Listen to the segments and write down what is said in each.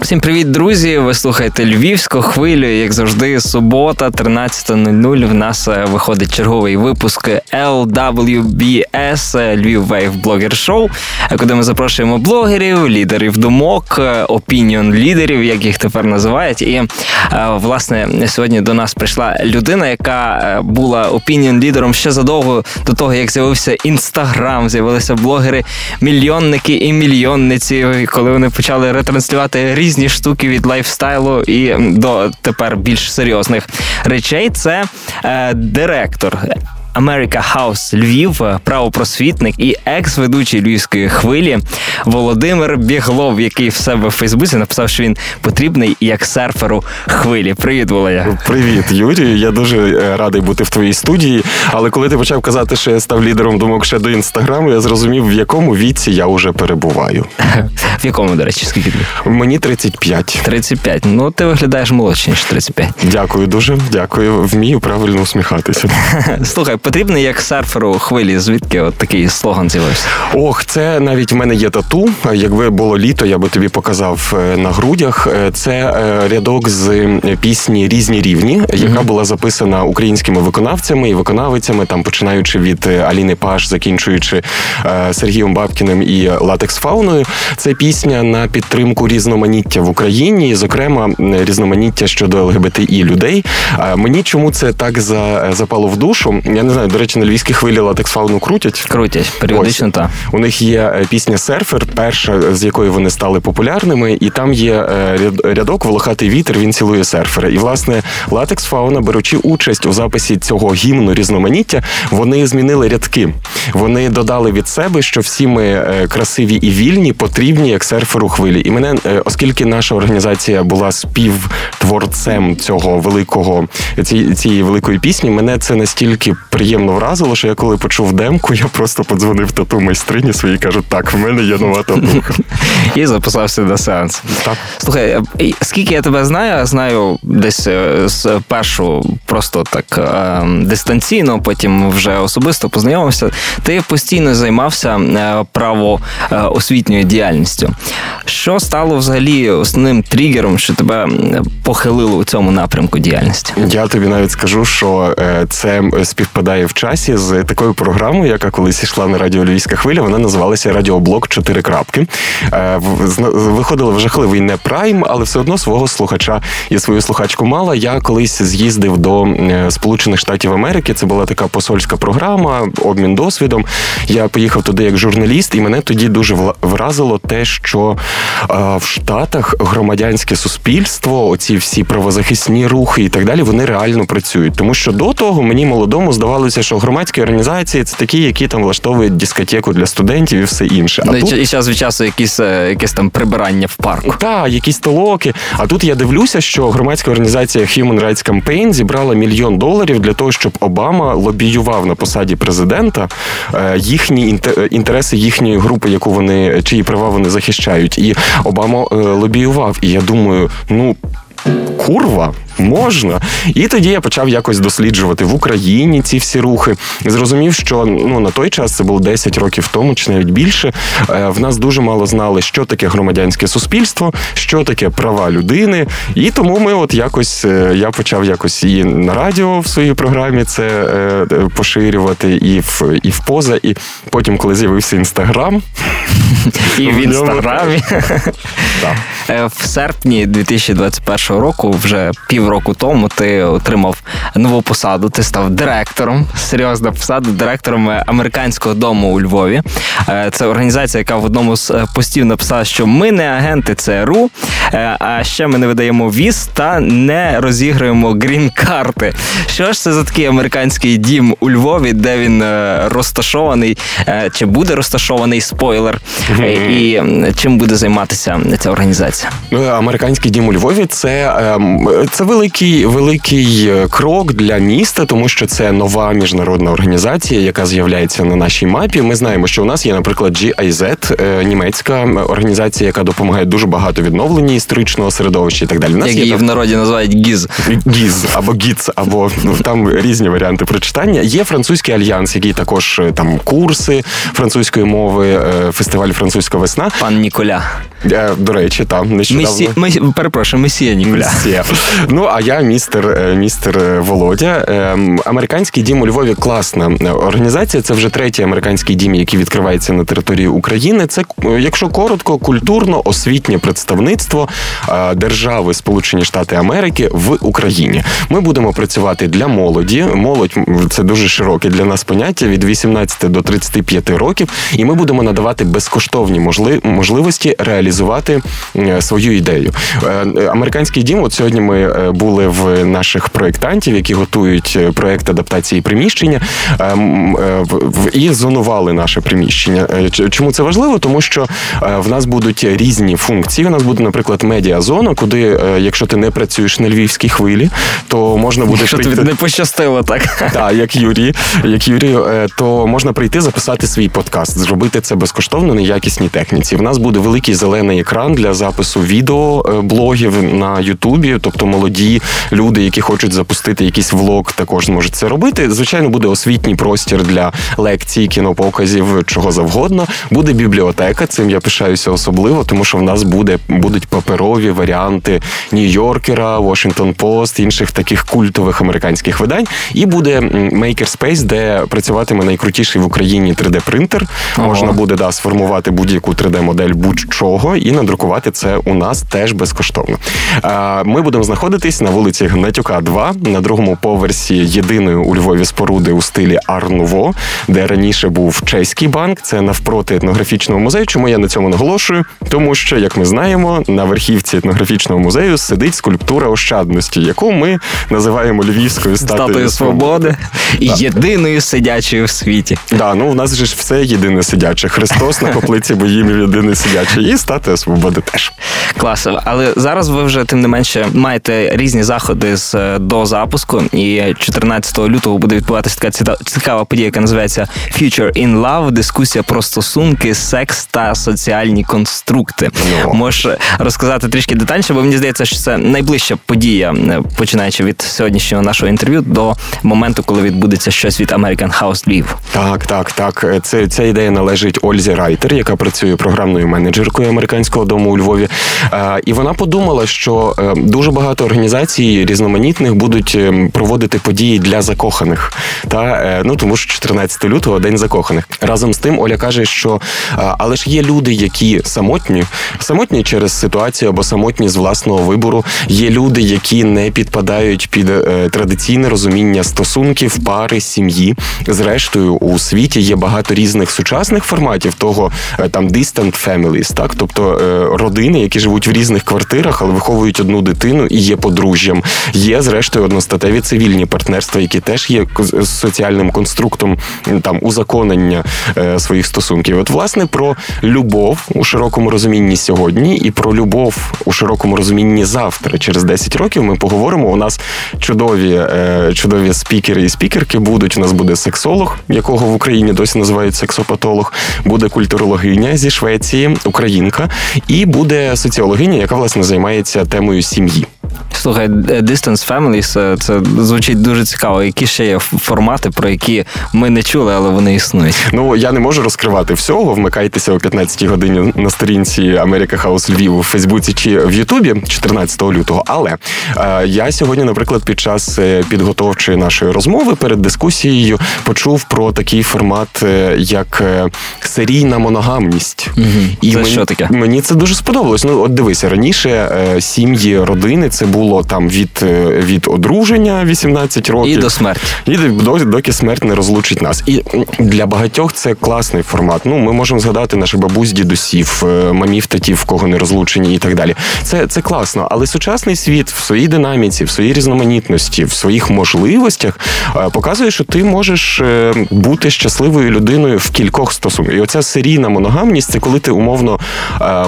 Всім привіт, друзі! Ви слухаєте Львівську хвилю. Як завжди, субота, 13.00. В нас е, виходить черговий випуск LWBS е, Львів Wave Blogger Show, е, куди ми запрошуємо блогерів, лідерів думок, опініон лідерів, як їх тепер називають. І власне сьогодні до нас прийшла людина, яка була опініон лідером ще задовго до того, як з'явився інстаграм, з'явилися блогери, мільйонники і мільйонниці, коли вони почали ретранслювати різні різні штуки від лайфстайлу і до тепер більш серйозних речей. Це е, директор America House Львів, правопросвітник і екс-ведучий львівської хвилі Володимир Біглов, який в себе в Фейсбуці написав, що він потрібний як серферу хвилі. Привіт, Володя. Привіт, Юрій. Я дуже е, радий бути в твоїй студії. Але коли ти почав казати, що я став лідером думок ще до інстаграму, я зрозумів, в якому віці я вже перебуваю. В якому, до речі, скільки тобі? Мені 35. 35. Ну ти виглядаєш молодше, ніж 35. Дякую дуже. Дякую. Вмію правильно усміхатися. Слухай потрібний як серферу хвилі. Звідки от такий слоган з'явився? Ох, це навіть в мене є тату. Якби було літо, я би тобі показав е, на грудях. Е, це е, рядок з пісні Різні рівні, яка була записана українськими виконавцями і виконавицями, там починаючи від Аліни Паш, закінчуючи Сергієм Бабкіним і Латекс Фауною. Це пісня на підтримку різноманіття в Україні, і, зокрема, різноманіття щодо ЛГБТІ людей. Мені чому це так запало в душу? Я не знаю, до речі, на львівській хвилі латекс фауну крутять. Крутять, періодично так. У них є е, пісня Серфер, перша з якої вони стали популярними, і там є е, рядок Волохатий вітер. Він цілує серфера. І власне латекс фауна, беручи участь у записі цього гімну різноманіття, вони змінили рядки. Вони додали від себе, що всі ми е, красиві і вільні, потрібні як серферу хвилі. І мене, оскільки наша організація була співтворцем цього великого цієї великої пісні, мене це настільки приємно вразило, що я коли почув демку, я просто подзвонив тату майстрині своїй кажу, так, в мене є нова татуха. І записався на сеанс. Так. Слухай, скільки я тебе знаю, знаю десь е, з першу просто так е, дистанційно, потім вже особисто познайомився. Ти постійно займався е, правоосвітньою діяльністю. Що стало взагалі основним тригером, що тебе похилило у цьому напрямку діяльності? Я тобі навіть скажу, що це співпадає в часі з такою програмою, яка колись йшла на радіо Львівська хвиля. Вона називалася Радіоблок Чотири крапки. Е, виходили в жахливий не прайм, але все одно свого слухача і свою слухачку мала. Я колись з'їздив до е, Сполучених Штатів Америки. Це була така посольська програма, обмін досвідом. Я поїхав туди як журналіст, і мене тоді дуже вразило те, що е, в Штатах громадянське суспільство, оці всі правозахисні рухи і так далі, вони реально працюють. Тому що до того мені молодому здавалося, що громадські організації це такі, які там влаштовують дискотеку для студентів і все інше. А ну, тут... І час від часу якісь е, якесь там прибирання в парку. Так, якісь толоки. А тут я дивлюся, що громадська організація Human Rights Campaign зібрала мільйон доларів для того, щоб Обама лобіював на посаді президента е, їхні інтереси їхньої групи, яку вони чиї права вони захищають. І Обама е, лобіював. І я думаю, ну курва можна. І тоді я почав якось досліджувати в Україні ці всі рухи. Зрозумів, що ну на той час це було 10 років тому, чи навіть більше. Е, в нас дуже мало знали, що таке громадянське суспільство, що таке права людини. І тому ми, от якось е, я почав якось і на радіо в своїй програмі це е, поширювати, і в і в поза. І потім, коли з'явився інстаграм, і в інстаграмі в серпні 2021 року вже пів півроку тому ти отримав нову посаду. Ти став директором, серйозна посада, директором американського дому у Львові. Е, це організація, яка в одному з е, постів написала, що ми не агенти ЦРУ, е, а ще ми не видаємо віз та не розіграємо грін-карти. Що ж це за такий американський дім у Львові, де він розташований, чи буде розташований спойлер, і чим буде займатися ця організація? Американський дім у Львові це це великий великий е, крок для міста, тому що це нова міжнародна організація, яка з'являється на нашій мапі. Ми знаємо, що у нас є, наприклад, GIZ, е, німецька організація, яка допомагає дуже багато відновленні історичного середовища і так далі. У нас Як є її там... в народі називають ГІЗ. ГІЗ або ГІЦ, або ну, там різні варіанти прочитання. Є французький альянс, який також там курси французької мови, фестиваль французька весна. Пан Ніколя. До речі, там нещодавно. Месі... Перепрошую, месія Ніколя. Месія. Ну а я містер е, містер Володя. Ем, американський дім у Львові класна організація. Це вже третій американський дім, який відкривається на території України. Це, якщо коротко, культурно-освітнє представництво е, держави Сполучені Штати Америки в Україні. Ми будемо працювати для молоді. Молодь це дуже широке для нас поняття від 18 до 35 років, і ми будемо надавати безкоштовні можливості реалізувати е, свою ідею. Американський дім. От сьогодні ми е, були в наших проєктантів, які готують е, проєкт адаптації приміщення і зонували наше приміщення. Чому це важливо? Тому що в нас будуть різні функції. У нас буде, наприклад, медіазона, куди, якщо ти не працюєш на львівській хвилі, то можна буде Якщо прийти... тобі не пощастило, так Так, як Юрій, як Юрій, то можна прийти записати свій подкаст, зробити це безкоштовно на якісній техніці. В нас буде великий зелений екран для запису відео блогів на Ютубі, тобто молоді люди, які хочуть запустити якийсь влог, також зможуть це робити. Звичайно, буде освітній простір для лекцій, кінопоказів, чого завгодно. Буде бібліотека. Цим я пишаюся особливо, тому що в нас буде будуть паперові варіанти Нью-Йоркера, Washington Post, інших таких культових американських видань. І буде Makerspace, де працюватиме найкрутіший в Україні 3D-принтер. Можна буде да сформувати будь-яку 3D-модель будь-чого і надрукувати це у нас теж безкоштовно. Ми будемо знаходитись на вулиці Гнатюка, 2, на другому поверсі єдиної у Львові споруди у стилі Арнуво, де раніше був чеський банк. Це навпроти етнографічного музею. Чому я на цьому наголошую? Тому що, як ми знаємо, на верхівці етнографічного музею сидить скульптура ощадності, яку ми називаємо львівською статуєю свободи і єдиною сидячою в світі. Да, ну у нас же ж все єдине сидяче. Христос на коплиці боїмів єдиний сидячий, і статуя свободи теж. Клас. Але зараз ви вже тим не менше маєте різні заходи з е, до запуску. І 14 лютого буде відбуватися така цікава подія, яка називається Future in Love, дискусія про стосунки, секс та соціальні конструкти. No. Можеш розказати трішки детальніше, бо мені здається, що це найближча подія, е, починаючи від сьогоднішнього нашого інтерв'ю до моменту, коли відбудеться щось від American House Львів. Так, так, так. Це ця ідея належить Ользі Райтер, яка працює програмною менеджеркою американського дому у Львові. І вона подумала, що е, дуже багато організацій різноманітних будуть е, проводити події для закоханих. Та е, ну тому що 14 лютого день закоханих. Разом з тим, Оля каже, що але ж є люди, які самотні, самотні через ситуацію або самотні з власного вибору. Є люди, які не підпадають під традиційне розуміння стосунків, пари, сім'ї. Зрештою, у світі є багато різних сучасних форматів того там distant families, так тобто родини, які живуть в різних квартирах, але виховують одну дитину і є подружжям. Є зрештою одностатеві цивільні партнерства, які теж є соціальним конструктом там узаконення е, своїх стосунків. От власне про любов у широкому розумінні сьогодні, і про любов у широкому розумінні завтра, через 10 років, ми поговоримо. У нас чудові е, чудові спікери і спікерки будуть. У нас буде сексолог, якого в Україні досі називають сексопатолог, буде культурологиня зі Швеції, українка, і буде соціологиня, яка власне займається темою сім'ї. Слухай, Distance Families, це звучить дуже цікаво. Які ще є формати, про які ми не чули, але вони існують. Ну я не можу розкривати всього. Вмикайтеся о 15-й годині на сторінці America House Львів у Фейсбуці чи в Ютубі 14 лютого. Але е, я сьогодні, наприклад, під час е, підготовчої нашої розмови перед дискусією почув про такий формат, е, як е, серійна моногамність. Угу. І це мені, що таке? Мені це дуже сподобалось. Ну, от дивися, раніше сім'ї, родини це було там від е, від одруження 18 років і до смерті. І доки смерть не розлучить нас. І для багатьох це класний формат. Ну, ми можемо згадати наших бабусь, дідусів, е, мамів, татів, в кого не розлучені, і так далі. Це це класно. Але сучасний світ в своїй динаміці, в своїй різноманітності, в своїх можливостях е, показує, що ти можеш бути щасливою людиною в кількох стосунках. І оця серійна моногамність це коли ти умовно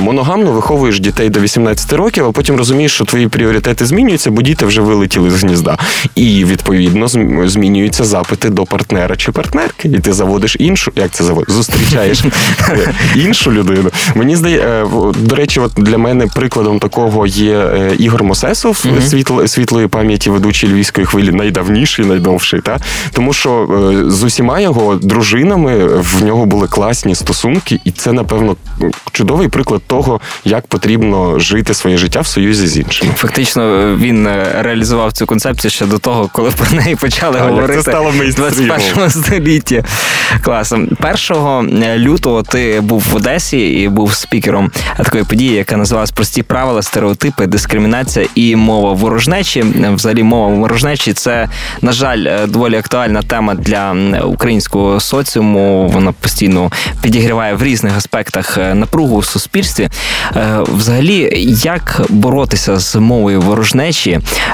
моногамно виховуєш дітей до 18 років, а потім розумієш, що твої пріоритети пріоритети змінюються, бо діти вже вилетіли з гнізда. І відповідно змінюються запити до партнера чи партнерки. І ти заводиш іншу, як це заводиш? Зустрічаєш іншу людину. Мені здається, до речі, от для мене прикладом такого є Ігор Мосесов, світлої пам'яті ведучий львівської хвилі, найдавніший, найдовший. Та? Тому що з усіма його дружинами в нього були класні стосунки, і це, напевно, чудовий приклад того, як потрібно жити своє життя в союзі з іншими. Фактично, він е, реалізував цю концепцію ще до того, коли про неї почали а, говорити це стало в 21 столітті. Клас. 1 е, лютого ти був в Одесі і був спікером такої події, яка називалась Прості правила, стереотипи, дискримінація і мова ворожнечі. Взагалі, мова ворожнечі це, на жаль, е, доволі актуальна тема для українського соціуму. Вона постійно підігріває в різних аспектах напругу у суспільстві. Взагалі, як боротися з мовою ворожнечі,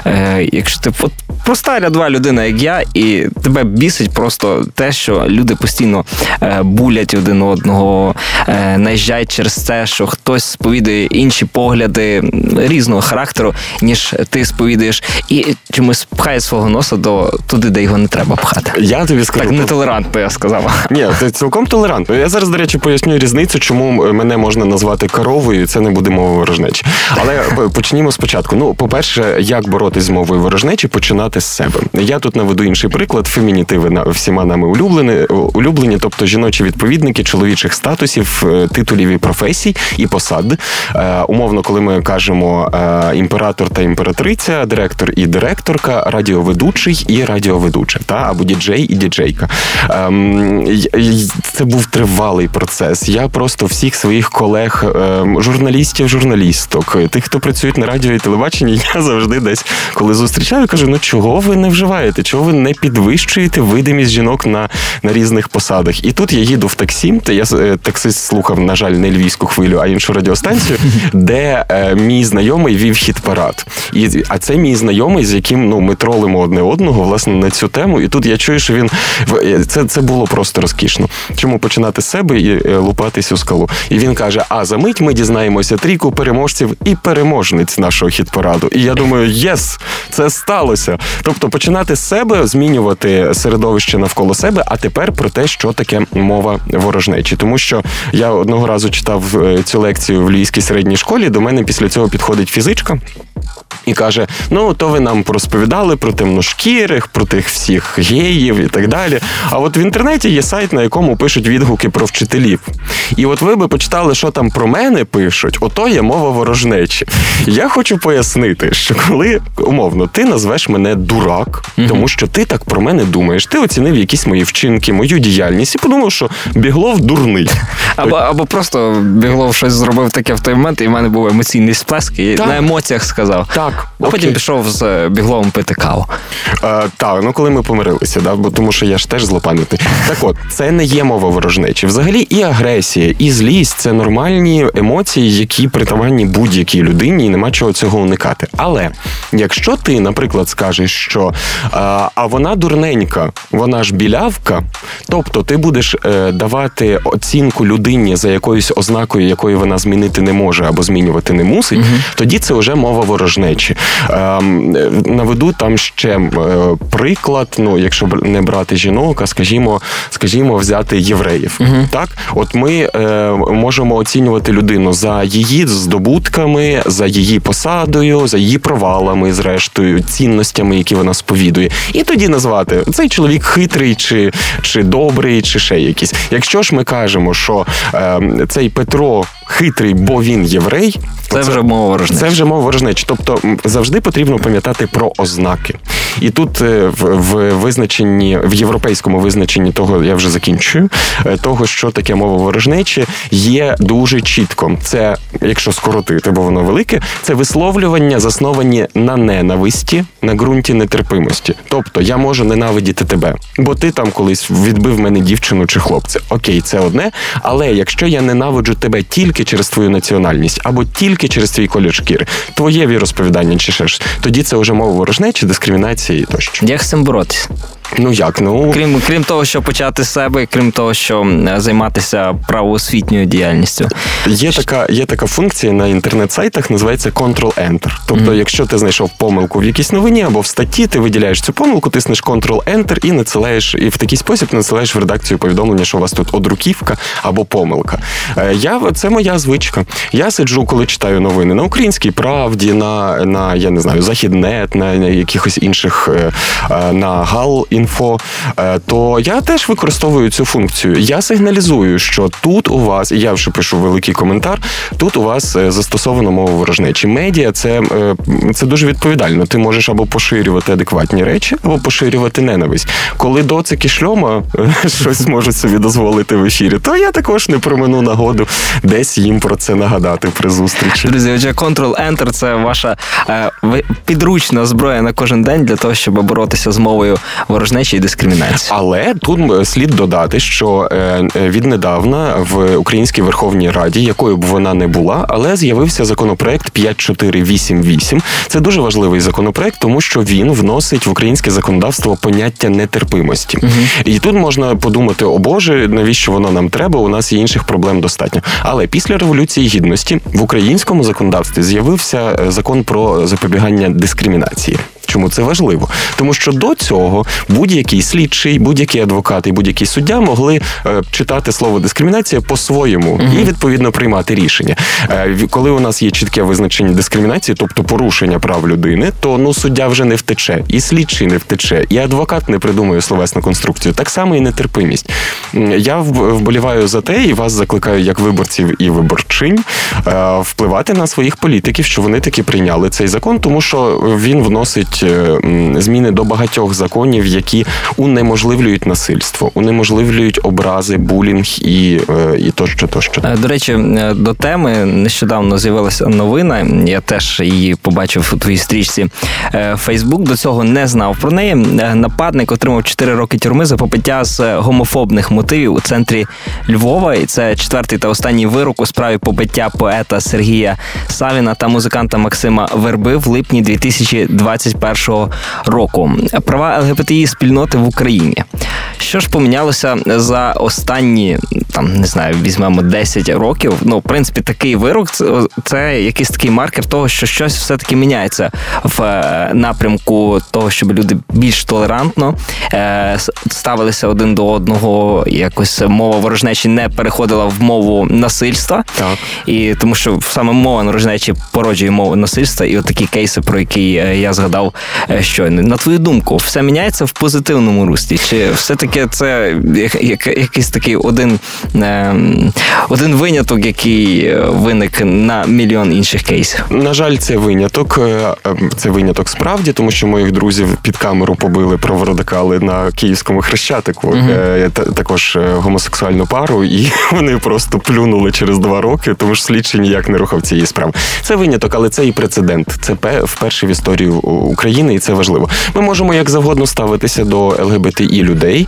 е, якщо ти от, проста рядова людина, як я, і тебе бісить просто те, що люди постійно е, булять один одного, е, наїжджають через те, що хтось сповідує інші погляди різного характеру, ніж ти сповідуєш, і чомусь пхає свого носа до туди, де його не треба пхати. Я тобі скажу. Так нетолерантно, я сказав. Ні, це цілком толерантно. Я зараз, до речі, поясню різницю, чому мене можна назвати коровою. Це не буде мова ворожнечі. Але почнімо спочатку. Ну, по-перше, як боротись з мовою ворожнечі, починати з себе. Я тут наведу інший приклад. Фемінітиви на всіма нами улюблені, улюблені, тобто жіночі відповідники чоловічих статусів, е, титулів і професій і посад. Е, умовно, коли ми кажемо е, імператор та імператриця, директор і директорка, радіоведучий і радіоведуча, та або діджей і діджейка. Ем, це був тривалий процес. Я просто всіх своїх колег, ем, журналістів, журналісток, тих, хто працюють на радіо і телебаченні, я завжди десь коли зустрічаю, кажу: ну чого ви не вживаєте? Чого ви не підвищуєте видимість жінок на на різних посадах? І тут я їду в таксі, та я е, таксист слухав, на жаль, не львівську хвилю, а іншу радіостанцію, де е, мій знайомий вів хіт парад. І а це мій знайомий, з яким ну ми тролимо одне одного, власне, на цю тему. І тут я чую, що він е, це це було просто розкішно. Чому починати з себе і е, лупатись у скалу? І він каже: А за мить ми дізнаємося трійку переможців і переможниць нашого хіт-параду. І я думаю, єс, це сталося. Тобто починати з себе, змінювати середовище навколо себе, а тепер про те, що таке мова ворожнечі. Тому що я одного разу читав е, цю лекцію в Львівській середній школі. До мене після цього підходить фізичка. І каже: ну то ви нам розповідали про темношкірих, про тих всіх геїв і так далі. А от в інтернеті є сайт, на якому пишуть відгуки про вчителів. І от ви би почитали, що там про мене пишуть, ото є мова ворожнечі. Я хочу пояснити, що коли умовно ти назвеш мене дурак, тому що ти так про мене думаєш, ти оцінив якісь мої вчинки, мою діяльність і подумав, що Біглов дурний. Або або просто Біглов щось зробив таке в той момент, і в мене був емоційний сплеск, і так. на емоціях сказав. Так. А потім пішов з е, Бігловом пити каву. Е, так, ну коли ми помирилися, да? бо тому що я ж теж злопам'ятний. Так от, це не є мова ворожнечі. Взагалі, і агресія, і злість це нормальні емоції, які притаманні будь-якій людині, і нема чого цього уникати. Але якщо ти, наприклад, скажеш, що а, а вона дурненька, вона ж білявка, тобто ти будеш е, давати оцінку людині за якоюсь ознакою, якої вона змінити не може або змінювати не мусить, угу. тоді це вже мова ворожнечі. Е, наведу там ще е, приклад. Ну, якщо не брати жінок, а скажімо, скажімо, взяти євреїв. Угу. Так, от ми е, можемо оцінювати людину за її здобутками, за її посадою, за її провалами, зрештою, цінностями, які вона сповідує, і тоді назвати цей чоловік хитрий, чи чи добрий, чи ще якийсь. Якщо ж ми кажемо, що е, цей Петро хитрий, бо він єврей, це, це вже мова ворожнечі. Це вже мова ворожнечі. Тобто завжди потрібно пам'ятати про ознаки. І тут е, в, в визначенні, в європейському визначенні того я вже закінчую, е, того, що таке мова ворожнечі, є дуже чітко. Це, якщо скоротити, бо воно велике, це висловлювання, засновані на ненависті, на ґрунті нетерпимості. Тобто я можу ненавидіти тебе, бо ти там колись відбив мене дівчину чи хлопця. Окей, це одне. Але якщо я ненавиджу тебе тільки через твою національність або тільки через твій колір шкіри, твоє віросповідання чи ще ж, тоді це вже мова ворожнечі, дискримінації тощо. Як з цим боротися? Ну як? Ну крім крім того, що почати з себе, крім того, що займатися правоосвітньою діяльністю. Є така є така функція на інтернет-сайтах, називається Ctrl-Enter. Тобто, mm-hmm. якщо ти знайшов помилку в якійсь новині або в статті, ти виділяєш цю помилку, тиснеш Ctrl-Enter і надсилаєш, і в такий спосіб надсилаєш в редакцію повідомлення, що у вас тут одруківка або помилка. Е, я це моя звичка. Я сиджу, коли читаю новини на українській правді, на на я не знаю, західнет, на якихось інших е, е, на Гал інфо, то я теж використовую цю функцію. Я сигналізую, що тут у вас, і я вже пишу великий коментар. Тут у вас застосовано мову ворожнечі. Медіа це це дуже відповідально. Ти можеш або поширювати адекватні речі, або поширювати ненависть. Коли доцики шльома щось можуть собі дозволити в ефірі, то я також не промину нагоду десь їм про це нагадати при зустрічі. Друзі, отже, Ctrl-Enter – це ваша е, підручна зброя на кожен день для того, щоб боротися з мовою ворожнечі і дискримінації. Але тут слід додати, що е, е, віднедавна в Українській Верховній Раді, якою б вона не була, але з'явився законопроект 5488. Це дуже важливий законопроект, тому що він вносить в українське законодавство поняття нетерпимості. Угу. І тут можна подумати: о Боже, навіщо воно нам треба? У нас є інших проблем достатньо. Але після революції гідності в українському законодавстві з'явився е, закон про запобігання дискримінації. Чому це важливо? Тому що до цього будь-який слідчий, будь-який адвокат і будь-який суддя могли е, читати слово дискримінація по-своєму mm-hmm. і відповідно приймати рішення. Е, коли у нас є чітке визначення дискримінації, тобто порушення прав людини, то ну суддя вже не втече, і слідчий не втече, і адвокат не придумує словесну конструкцію. Так само і нетерпимість. Я вболіваю за те, і вас закликаю як виборців і виборчинь е, впливати на своїх політиків, що вони таки прийняли цей закон, тому що він вносить. Е, зміни до багатьох законів, які унеможливлюють насильство, унеможливлюють образи, булінг і е, і тощо, тощо. Е, до речі, до теми нещодавно з'явилася новина. Я теж її побачив у твоїй стрічці. Фейсбук до цього не знав про неї. Нападник отримав 4 роки тюрми за попиття з гомофобних мотивів у центрі Львова. І це четвертий та останній вирок у справі побиття поета Сергія Савіна та музиканта Максима Верби в липні 2021 2021 року. Права ЛГБТІ спільноти в Україні. Що ж помінялося за останні там не знаю, візьмемо 10 років. Ну, в принципі, такий вирок це якийсь такий маркер того, що щось все-таки міняється в е, напрямку того, щоб люди більш толерантно е, ставилися один до одного. Якось мова ворожнечі не переходила в мову насильства, так і тому, що саме мова ворожнечі породжує мову насильства, і от такі кейси, про які е, я згадав щойно. На твою думку, все міняється в позитивному руслі? Чи все-таки це якийсь такий один Ем, один виняток, який е, виник на мільйон інших кейсів. На жаль, це виняток. Е, ем, це виняток справді, тому що моїх друзів під камеру побили праворадикали на київському хрещатику. uh Також гомосексуальну пару, і вони просто плюнули через два роки, тому що слідчий ніяк не рухав цієї справи. Це виняток, але це і прецедент. Це вперше в історії України, і це важливо. Ми можемо як завгодно ставитися до ЛГБТІ людей.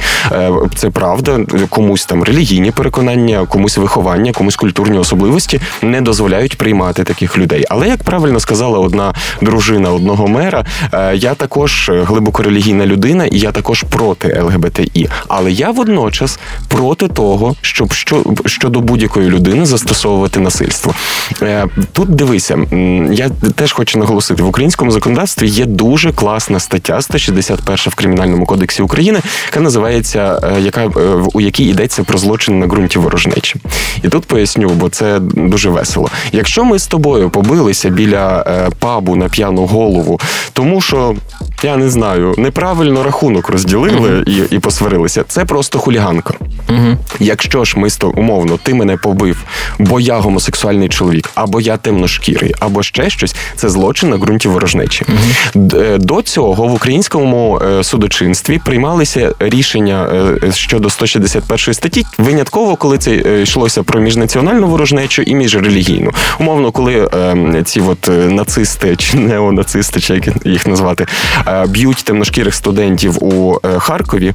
Це правда, комусь там релігійні переконання, комусь виховання, комусь культурні особливості не дозволяють приймати таких людей. Але як правильно сказала одна дружина одного мера, е, я також глибоко релігійна людина, і я також проти ЛГБТІ. Але я водночас проти того, щоб що щодо будь-якої людини застосовувати насильство. Е, тут дивися, я теж хочу наголосити в українському законодавстві є дуже класна стаття 161 в кримінальному кодексі України, яка називається е, яка у якій йдеться про злочин на ґрунті ворожнечі. І тут поясню, бо це дуже весело. Якщо ми з тобою побилися біля е, пабу на п'яну голову, тому що я не знаю, неправильно рахунок розділили uh-huh. і і посварилися, це просто хуліганка. Uh-huh. Якщо ж ми сто умовно, ти мене побив, бо я гомосексуальний чоловік, або я темношкірий, або ще щось, це злочин на ґрунті ворожнечі. Uh-huh. До цього в українському е, судочинстві приймалися рішення щодо 161 статті винятково, коли це е, йшлося про міжнаціональну ворожнечу і міжрелігійну. Умовно, коли е, ці от е, нацисти чи неонацисти, чи як їх назвати, е, б'ють темношкірих студентів у е, Харкові,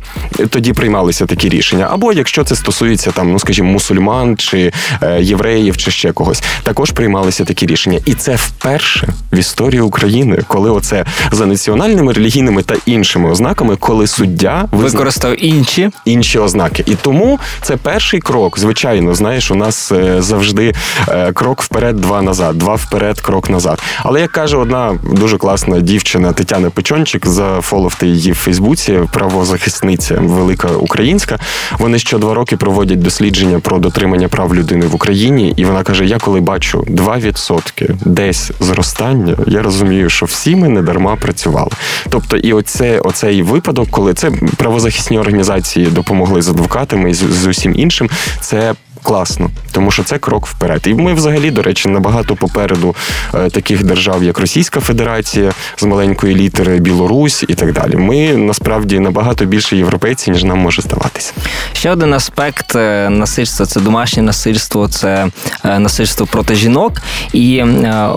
тоді приймалися такі рішення. Або якщо це стосується там, ну скажімо, мусульман чи е, євреїв, чи ще когось, також приймалися такі рішення, і це вперше в історії України, коли оце за національними релігійними та іншими ознаками, коли суддя використав інші інші ознаки, і тому це перший крок. Звичайно, знаєш, у нас е, завжди е, крок вперед, два назад, два вперед, крок назад. Але як каже одна дуже класна дівчина Тетяна Печончик, зафоловте її в Фейсбуці, правозахисниця велика українська. Вони що два роки проводять дослідження про дотримання прав людини в Україні, і вона каже: Я коли бачу 2% десь зростання, я розумію, що всі ми не дарма працювали. Тобто, і оце, оцей випадок, коли це правозахисні організації допомогли з адвокатами і з, з усім іншим, це класно, тому що це крок вперед. І ми, взагалі, до речі, набагато попереду е, таких держав, як Російська Федерація з маленької літери, Білорусь і так далі. Ми насправді набагато більше європейці, ніж нам може здаватися. Ще один аспект е, насильства це домашнє насильство, це е, насильство проти жінок. І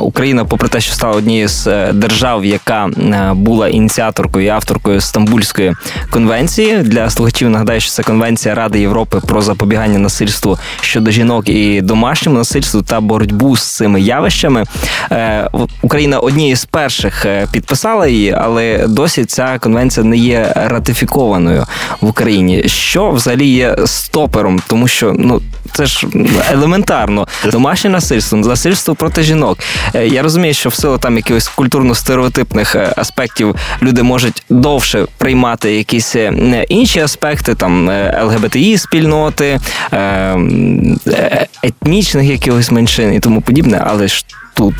Україна, попри те, що стала однією з держав, яка була ініціаторкою і авторкою Стамбульської конвенції для слухачів. Нагадаю, що це конвенція Ради Європи про запобігання насильству щодо жінок і домашньому насильству та боротьбу з цими явищами. Е, Україна однією з перших е, підписала її, але досі ця конвенція не є ратифікованою в Україні. Що взагалі є стопером, тому що ну це ж елементарно домашнє насильство, насильство проти жінок. Е, я розумію, що в силу там якихось культурно-стереотипних аспектів люди можуть довше приймати якісь інші аспекти, там ЛГБТІ спільноти, Е, етнічних якихось меншин і тому подібне, але ж тут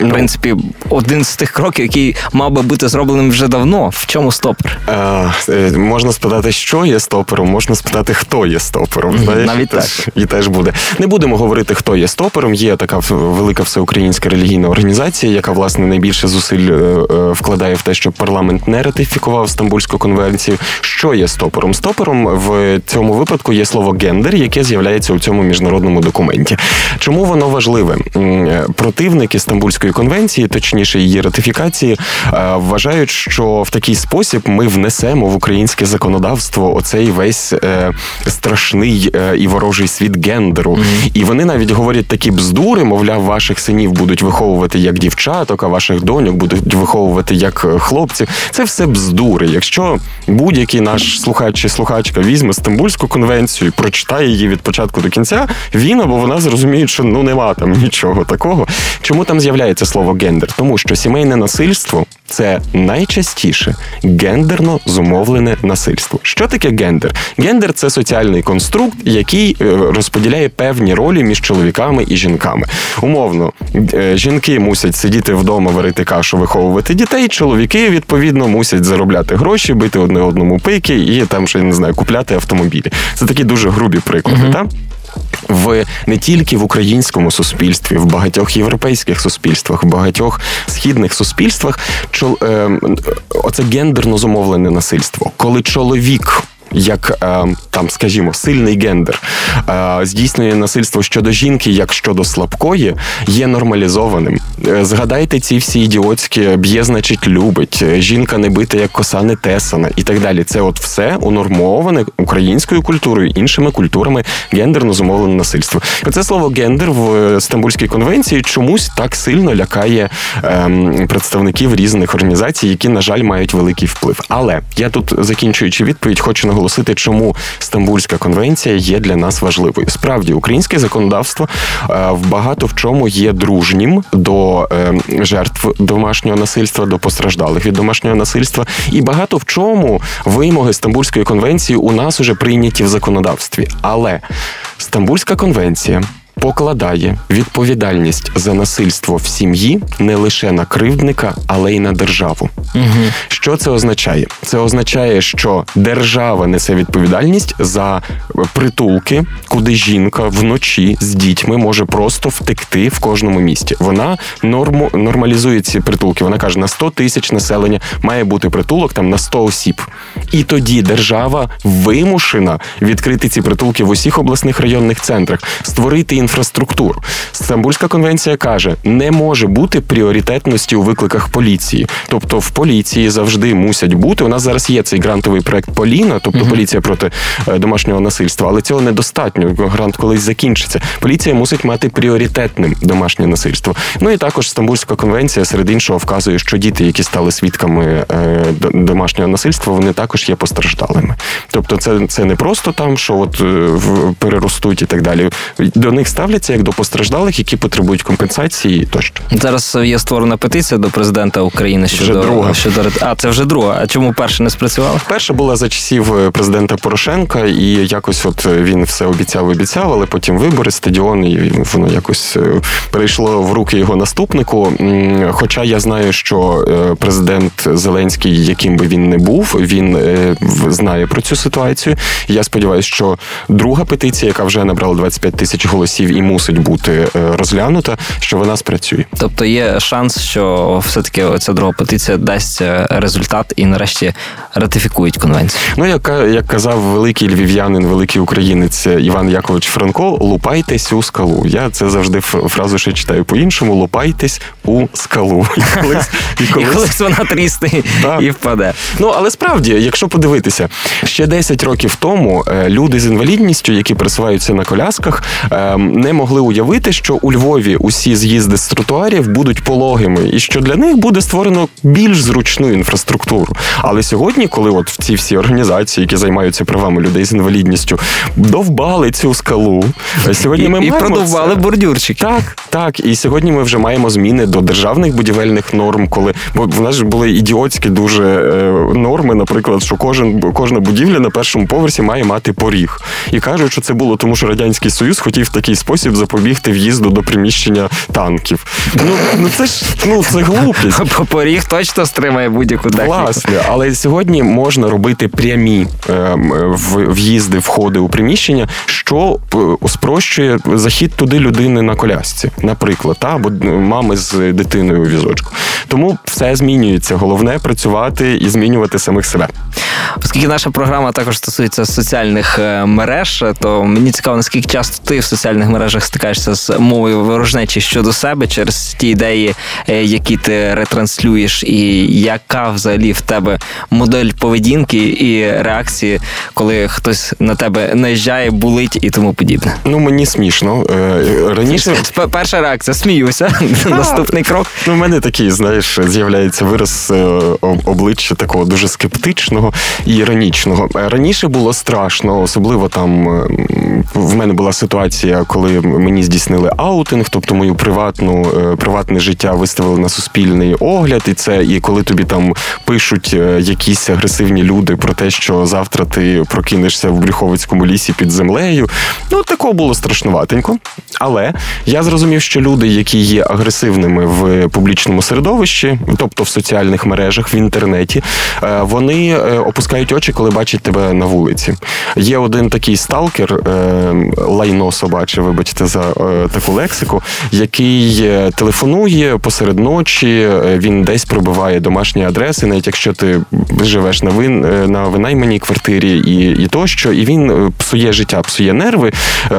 в ну. принципі, один з тих кроків, який мав би бути зробленим вже давно. В чому стопер? Е, е, можна спитати, що є стопером, можна спитати, хто є стопером. Знаєш, Навіть так. І теж буде. Не будемо говорити, хто є стопером. Є така велика всеукраїнська релігійна організація, яка власне найбільше зусиль е, е, вкладає в те, щоб парламент не ратифікував Стамбульську конвенцію. Що є стопором? Стопором в цьому випадку є слово гендер, яке з'являється у цьому міжнародному документі. Чому воно важливе? Е, противники Стамбульської конвенції, точніше її ратифікації, е, вважають, що в такий спосіб ми внесемо в українське законодавство оцей весь е, страшний е, і ворожий світ гендеру. Mm-hmm. І вони навіть говорять такі бздури, мовляв, ваших синів будуть виховувати як дівчаток, а ваших доньок будуть виховувати як хлопців. Це все бздури. Якщо будь-який наш слухач чи слухачка візьме Стамбульську конвенцію, і прочитає її від початку до кінця, він або вона зрозуміє, що ну нема там нічого такого. Чому там з'являється? слово гендер, тому що сімейне насильство це найчастіше гендерно зумовлене насильство. Що таке гендер? Гендер це соціальний конструкт, який е, розподіляє певні ролі між чоловіками і жінками. Умовно, е, жінки мусять сидіти вдома, варити кашу, виховувати дітей. Чоловіки відповідно мусять заробляти гроші, бити одне одному пики і там ще не знаю, купляти автомобілі. Це такі дуже грубі приклади. Uh-huh. так? В не тільки в українському суспільстві, в багатьох європейських суспільствах, в багатьох східних суспільствах чол, е, оце гендерно зумовлене насильство, коли чоловік як е, там, скажімо, сильний гендер е, здійснює насильство щодо жінки, як щодо слабкої, є нормалізованим. Е, згадайте ці всі ідіотські б'є, значить, любить, жінка не бита, як коса не тесана і так далі. Це от все унормоване українською культурою, іншими культурами гендерно зумовлене насильство. Це слово гендер в Стамбульській конвенції чомусь так сильно лякає ем, представників різних організацій, які, на жаль, мають великий вплив. Але я тут закінчуючи відповідь, хочу наголосити, наголосити, чому Стамбульська конвенція є для нас важливою. Справді, українське законодавство е, в багато в чому є дружнім до е, жертв домашнього насильства, до постраждалих від домашнього насильства, і багато в чому вимоги Стамбульської конвенції у нас уже прийняті в законодавстві. Але Стамбульська конвенція покладає відповідальність за насильство в сім'ї не лише на кривдника, але й на державу. Угу. Що це означає? Це означає, що держава несе відповідальність за притулки, куди жінка вночі з дітьми може просто втекти в кожному місті. Вона норму нормалізує ці притулки. Вона каже, на 100 тисяч населення має бути притулок там на 100 осіб. І тоді держава вимушена відкрити ці притулки в усіх обласних районних центрах, створити інфраструктуру, інфраструктуру. Стамбульська конвенція каже, не може бути пріоритетності у викликах поліції. Тобто в поліції завжди мусять бути. У нас зараз є цей грантовий проект Поліна, тобто поліція проти е, домашнього насильства, але цього недостатньо. Грант колись закінчиться. Поліція мусить мати пріоритетним домашнє насильство. Ну і також Стамбульська конвенція серед іншого вказує, що діти, які стали свідками е, домашнього насильства, вони також є постраждалими. Тобто, це це не просто там, що от е, переростуть і так далі. До них ставляться як до постраждалих, які потребують компенсації. Тощо зараз є створена петиція до президента України щодо вже друга. щодо а це вже друга. А чому перша не спрацювала? Перша була за часів е, президента Порошенка, і якось от він все обіцяв, обіцяв, але потім вибори, стадіон, і воно якось перейшло в руки його наступнику. Хоча я знаю, що президент Зеленський, яким би він не був, він знає про цю ситуацію. Я сподіваюся, що друга петиція, яка вже набрала 25 тисяч голосів і мусить бути е, розглянута, що вона спрацює. Тобто є шанс, що все-таки ця друга петиція дасть е, результат і нарешті ратифікують конвенцію. Ну як як казав великий львів'янин, великий українець Іван Якович Франко, лупайтесь у скалу. Я це завжди фразу ще читаю по-іншому: лупайтесь у скалу. І колись, і колись... І колись вона трісне і впаде. Ну але справді, якщо подивитися, ще 10 років тому е, люди з інвалідністю, які пересуваються на колясках, е, не могли уявити, що у Львові усі з'їзди з тротуарів будуть пологими, і що для них буде створено більш зручну інфраструктуру. Але сьогодні, коли от ці всі організації, які займаються правами людей з інвалідністю, довбали цю скалу, сьогодні ми і, маємо і продовбали це. бордюрчики. Так, так. І сьогодні ми вже маємо зміни до державних будівельних норм, коли бо в нас ж були ідіотські дуже е, норми, наприклад, що кожен кожна будівля на першому поверсі має мати поріг. І кажуть, що це було тому, що радянський союз хотів такий спосіб запобігти в'їзду до приміщення танків. Ну ну це ж ну це глупість. Поріг точно стримає будь-яку техніку. Власне, але сьогодні можна робити прямі е, в'їзди, входи у приміщення, що е, спрощує захід туди людини на колясці, наприклад, та або мами з дитиною у візочку. Тому все змінюється. Головне працювати і змінювати самих себе. Оскільки наша програма також стосується соціальних е, мереж, то мені цікаво, наскільки часто ти в соціальних мережах стикаєшся з мовою ворожнечі щодо себе через ті ідеї, е, які ти ретранслюєш, і яка взагалі в тебе модель поведінки і реакції, коли хтось на тебе наїжджає, булить і тому подібне? Ну мені смішно е, раніше. Перша реакція сміюся. Наступний крок. Ну, в мене такий, знаєш, з'являється вираз обличчя такого дуже скептичного і іронічного. Раніше було страшно, особливо там в мене була ситуація, коли мені здійснили аутинг, тобто мою приватну е, приватне життя виставили на суспільний огляд, і це і коли тобі там пишуть е, якісь агресивні люди про те, що завтра ти прокинешся в Брюховицькому лісі під землею. Ну такого було страшнуватенько. Але я зрозумів, що люди, які є агресивними в публічному середовищі, тобто в соціальних мережах, в інтернеті, е, вони опускають очі, коли бачать тебе на вулиці. Є один такий сталкер, лайно собаче, вибачте, за е, таку лексику, який е, телефонує посеред ночі, він десь пробиває домашні адреси, навіть якщо ти живеш на вин на винайманій квартирі і і тощо, і він псує життя, псує нерви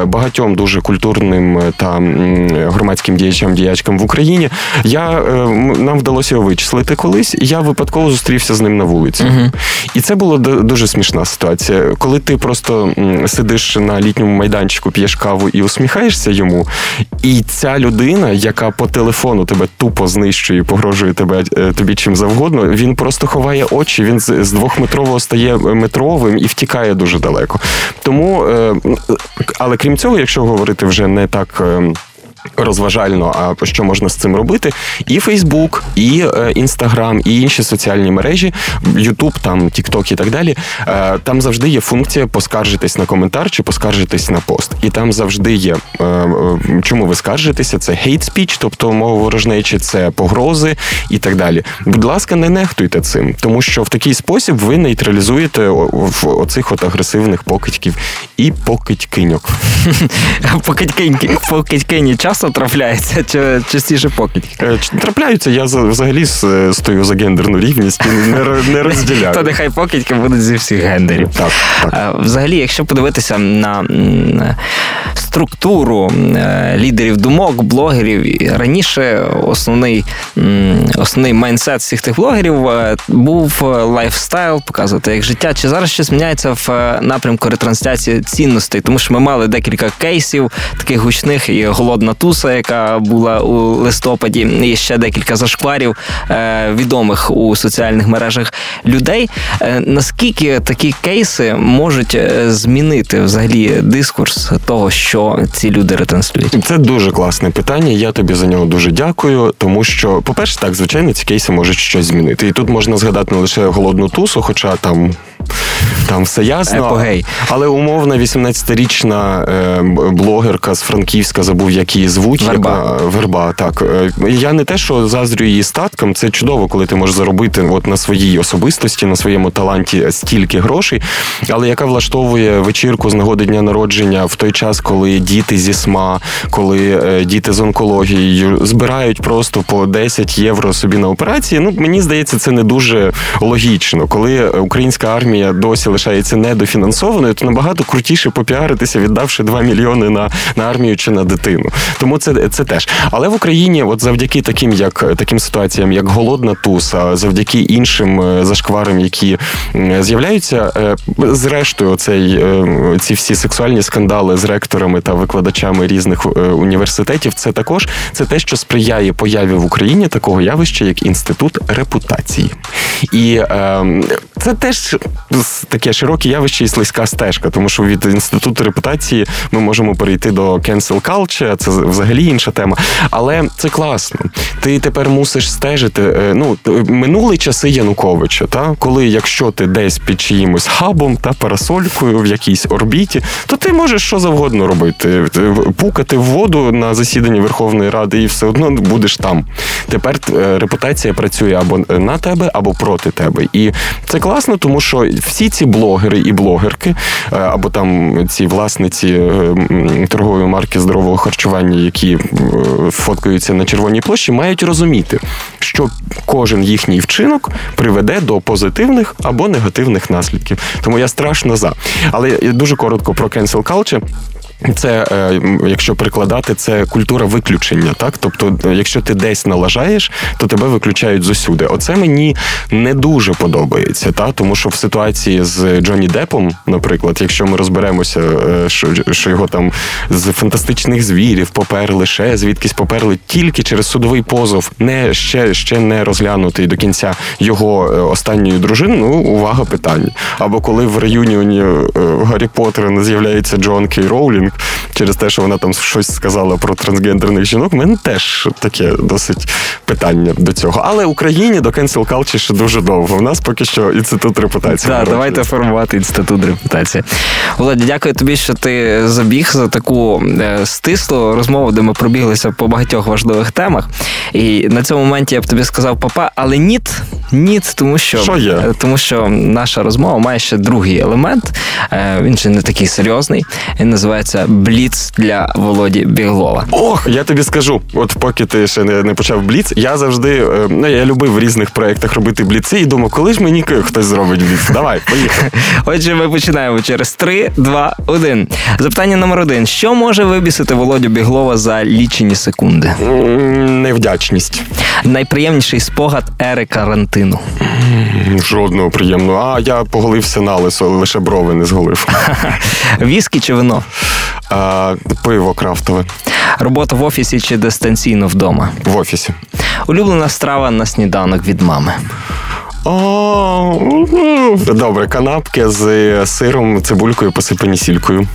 багатьом дуже культурним та громадським діячам діячкам в Україні. Я нам вдалося його вичислити колись, і я випадково зустрівся з ним на вулиці. Угу. І це було дуже смішна ситуація. Коли ти просто сидиш на літньому майданчику, п'єш каву і усміхаєшся йому, і ця людина, яка по телефону тебе тупо знищує, погрожує тебе е, тобі чим завгодно, він просто ховає очі. Він з двохметрового стає метровим і втікає дуже далеко. Тому, е, але крім цього, якщо говорити вже не так. Розважально, а що можна з цим робити, і Фейсбук, і Інстаграм, і інші соціальні мережі, Ютуб, там Тікток і так далі. Е, там завжди є функція поскаржитись на коментар чи поскаржитись на пост. І там завжди є е, е, чому ви скаржитеся, це hate speech, тобто мова ворожнечі, це погрози і так далі. Будь ласка, не нехтуйте цим, тому що в такий спосіб ви нейтралізуєте оцих от агресивних покидьків і покидькиньок. Покидькині часто трапляється? Чи частіше покидьки? Е, трапляються, я взагалі стою за гендерну рівність і не, не розділяю. То нехай покидьки будуть зі всіх гендерів. Так, так. Взагалі, якщо подивитися на структуру лідерів думок, блогерів, раніше основний основний mindset всіх тих блогерів був lifestyle, показувати як життя. Чи зараз щось міняється в напрямку ретрансляції цінностей? Тому що ми мали декілька кейсів, таких гучних і голодна туса, яка була у листопаді, і ще декілька зашкварів е, відомих у соціальних мережах людей. Е, наскільки такі кейси можуть е, змінити взагалі дискурс того, що ці люди ретранслюють? Це дуже класне питання. Я тобі за нього дуже дякую. Тому що, по-перше, так звичайно, ці кейси можуть щось змінити. І тут можна згадати не лише голодну тусу, хоча там там все ясно. Епогей. Але умовна 18-річна е, блогерка з Франківська забув, як її звуть. Верба. Яка, верба, так. Е, я не те, що заздрю її статкам, це чудово, коли ти можеш заробити от на своїй особистості, на своєму таланті стільки грошей, але яка влаштовує вечірку з нагоди дня народження в той час, коли діти зі СМА, коли е, діти з онкологією збирають просто по 10 євро собі на операції. Ну мені здається, це не дуже логічно, коли українська армія досі лишається недофінансованою, то набагато крутіше попіаритися, віддавши 2 мільйони на на армію чи на дитину. Тому це це теж. Але в Україні, от завдяки таким, як таким ситуаціям, як голодна туса, завдяки іншим е, зашкварам, які з'являються, е, зрештою, цей е, ці всі сексуальні скандали з ректорами та викладачами різних університетів, це також це те, що сприяє появі в Україні такого явища, як інститут репутації. І е, це теж таке широке явище і слизька стежка, тому що від інституту репутації ми можемо перейти до cancel culture, це взагалі інша тема. Але це класно. Ти тепер мусиш стежити. Е, ну минули часи Януковича, та коли якщо ти десь під чиїмось хабом та парасолькою в якійсь орбіті, то ти можеш що завгодно робити, пукати в воду на засіданні Верховної Ради, і все одно будеш там. Тепер е, репутація працює або на тебе, або проти тебе. І це класно, тому що всі ці блогери і блогерки, е, або там ці власниці е, торгової марки здорового харчування, які е, фоткаються на червоній площі, мають розуміти, що кожен їхній вчинок приведе до позитивних або негативних наслідків. Тому я страшно за. Але дуже коротко про cancel culture. Це, е, якщо прикладати, це культура виключення. Так, тобто, якщо ти десь налажаєш, то тебе виключають з усюди. Оце мені не дуже подобається. Та тому, що в ситуації з Джонні Депом, наприклад, якщо ми розберемося, е, що що його там з фантастичних звірів поперли ще звідкись поперли тільки через судовий позов, не ще ще не розглянутий до кінця його е, останньої дружини. Ну увага питання. Або коли в реюніоні Гаррі Поттера з'являється Джон Кей Роулінг Electronic. Через те, що вона там щось сказала про трансгендерних жінок. У мене теж таке досить питання до цього. Але Україні до cancel culture ще дуже довго. У нас поки що інститут репутації. Так, давайте формувати інститут репутації. Володя, дякую тобі, що ти забіг за таку е, стислу розмову, де ми пробіглися по багатьох важливих темах. І на цьому моменті я б тобі сказав папа, але ніт, ніт, тому що що є? Е, тому що наша розмова має ще другий елемент. Е, він же не такий серйозний. Він називається бліц для Володі Біглова. Ох, я тобі скажу, от поки ти ще не не почав бліц, я завжди е, ну я любив в різних проєктах робити бліци і думав, коли ж мені хтось зробить бліц. Давай, поїхали. Отже, ми починаємо через 3, 2, 1. Запитання номер один: що може вибісити Володю Біглова за лічені секунди? Невдячність. Найприємніший спогад ери карантину. Жодного приємного. А я поголився на лисо, лише брови не зголив. Віскі чи вино? А, Пиво крафтове. Робота в офісі чи дистанційно вдома? В офісі. Улюблена страва на сніданок від мами. О, Добре, канапки з сиром, цибулькою, посипані сількою.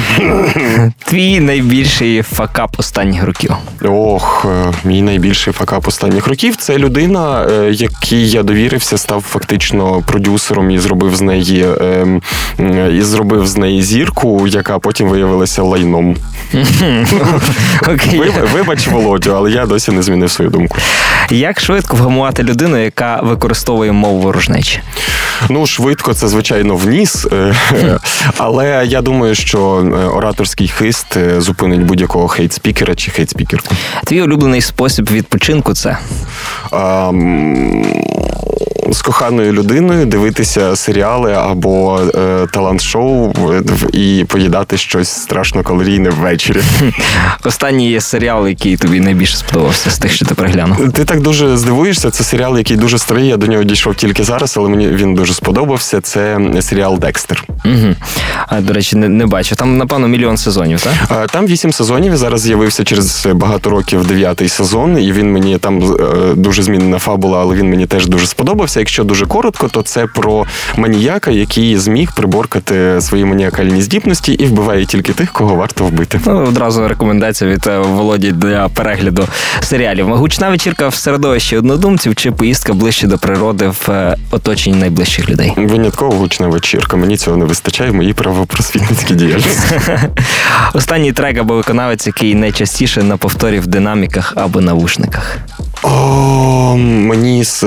Твій найбільший факап останніх років. Ох, е, мій найбільший факап останніх років це людина, е, якій я довірився, став фактично продюсером і зробив з неї ем, і зробив з неї зірку, яка потім виявилася лайном. Вибач, Володю, але я досі не змінив свою думку. Як швидко вгамувати людину, яка використовує мову ворожнечі? Ну, швидко, це звичайно вніс, е, але я думаю, що ораторський хист зупинить будь-якого хейт-спікера чи хейт-спікерку. Твій улюблений спосіб відпочинку це? А, з коханою людиною дивитися серіали або е, талант-шоу і поїдати щось страшно калорійне ввечері. Останній серіал, який тобі найбільше сподобався з тих, що ти переглянув. Ти так дуже здивуєшся. Це серіал, який дуже старий. Я до нього дійшов тільки зараз, але мені він дуже сподобався. Це серіал Декстер. Угу. А, До речі, не не бачу. Там, напевно, мільйон сезонів, так? Там вісім сезонів. Зараз з'явився через багато років дев'ятий сезон, і він мені там е, дуже змінена фабула, але він мені теж дуже сподобався. Якщо дуже коротко, то це про маніяка, який зміг приборкати свої маніакальні здібності і вбиває тільки тих, кого варто вбити. Ну, Одразу рекомендація від е, Володі для перегляду серіалів. Гучна вечірка в середовищі однодумців чи поїздка ближче до природи в е, оточенні найближчих людей. Винятково гучна вечірка. Мені цього не вистачає в моїй правопросвітницькій діяльності. Останній трек або виконавець, який найчастіше на повторі в динаміках або навушниках. О, мені з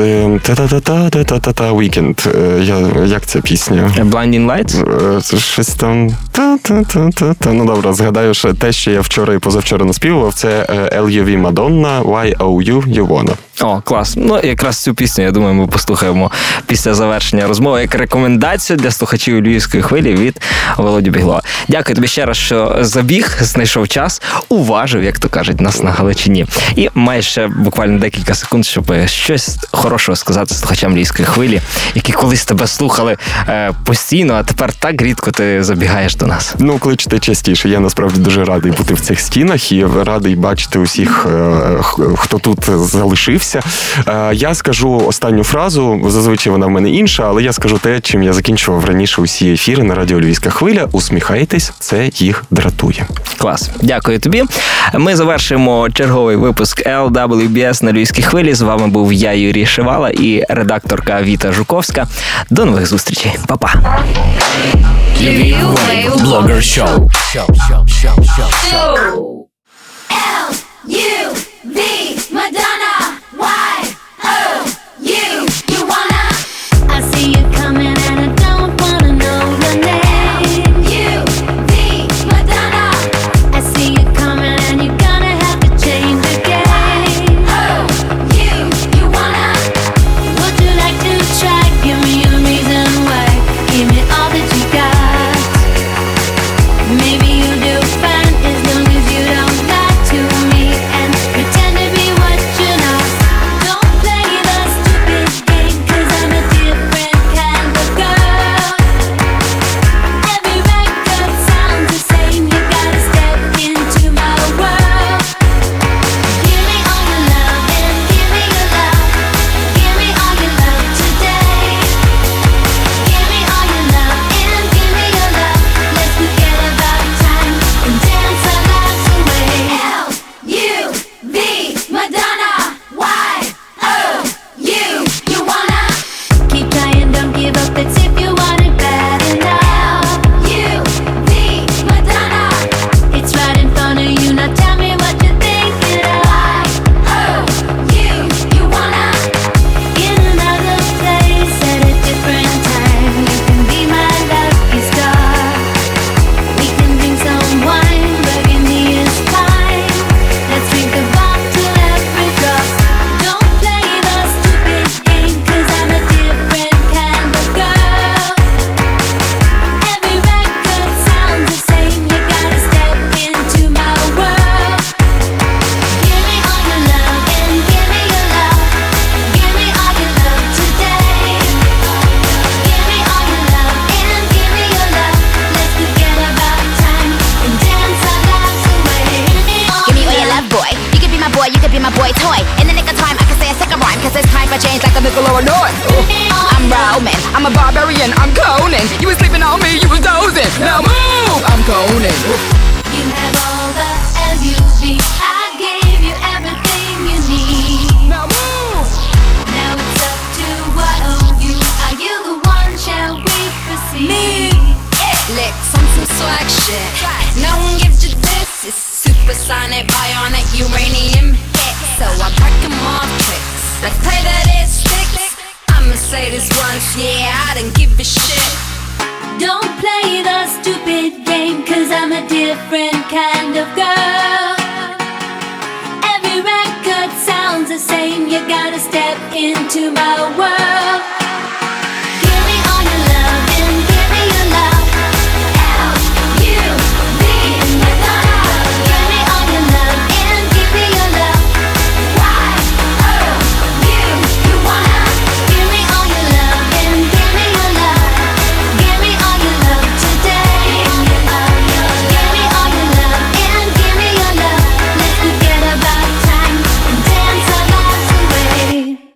та-та-та-та-та-та-та Weekend. Я, Як ця пісня? Blinding Lights? Е, це щось там. Та-та-та-та-та. Ну добре, згадаю, що те, що я вчора і позавчора наспівував, це LUV Madonna, Why You You Wanna. О, клас. Ну, якраз цю пісню, я думаю, ми послухаємо після завершення розмови як рекомендацію для слухачів львівської хвилі від Володі Біглова. Дякую тобі ще раз, що забіг, знайшов час, уважив, як то кажуть, нас на Галичині. І маєш ще буквально декілька секунд, щоб щось хорошого сказати слухачам львівської хвилі, які колись тебе слухали е, постійно, а тепер так рідко ти забігаєш до нас. Ну, кличте частіше. Я насправді дуже радий бути в цих стінах і радий бачити усіх, е, хто тут залишився. Е, я скажу останню фразу. Зазвичай вона в мене інша, але я скажу те, чим я закінчував раніше усі ефіри на радіо Львівська хвиля. Усміхайтесь, це їх дратує. Клас, дякую тобі. Ми завершуємо черговий випуск LWBS на Львівській хвилі. З вами був я, Юрій Шивала і редакторка Віта Жуковська. До нових зустрічей, Па-па. Блогер шоу. Madonna, why? I'm a barbarian, I'm Conan. You was sleeping on me, you was dozing. Now move, I'm Conan. You have all the L-U-V. I gave you everything you need. Now move. Now it's up to what of you. Are you the one? Shall we proceed? Licks on some swag shit. No one gives you this. It's supersonic, bionic, uranium hit. So I break 'em off tricks. Let's play that it sticks. Say this once, yeah, I didn't give a shit. Don't play the stupid game, cause I'm a different kind of girl. Every record sounds the same, you gotta step into my world.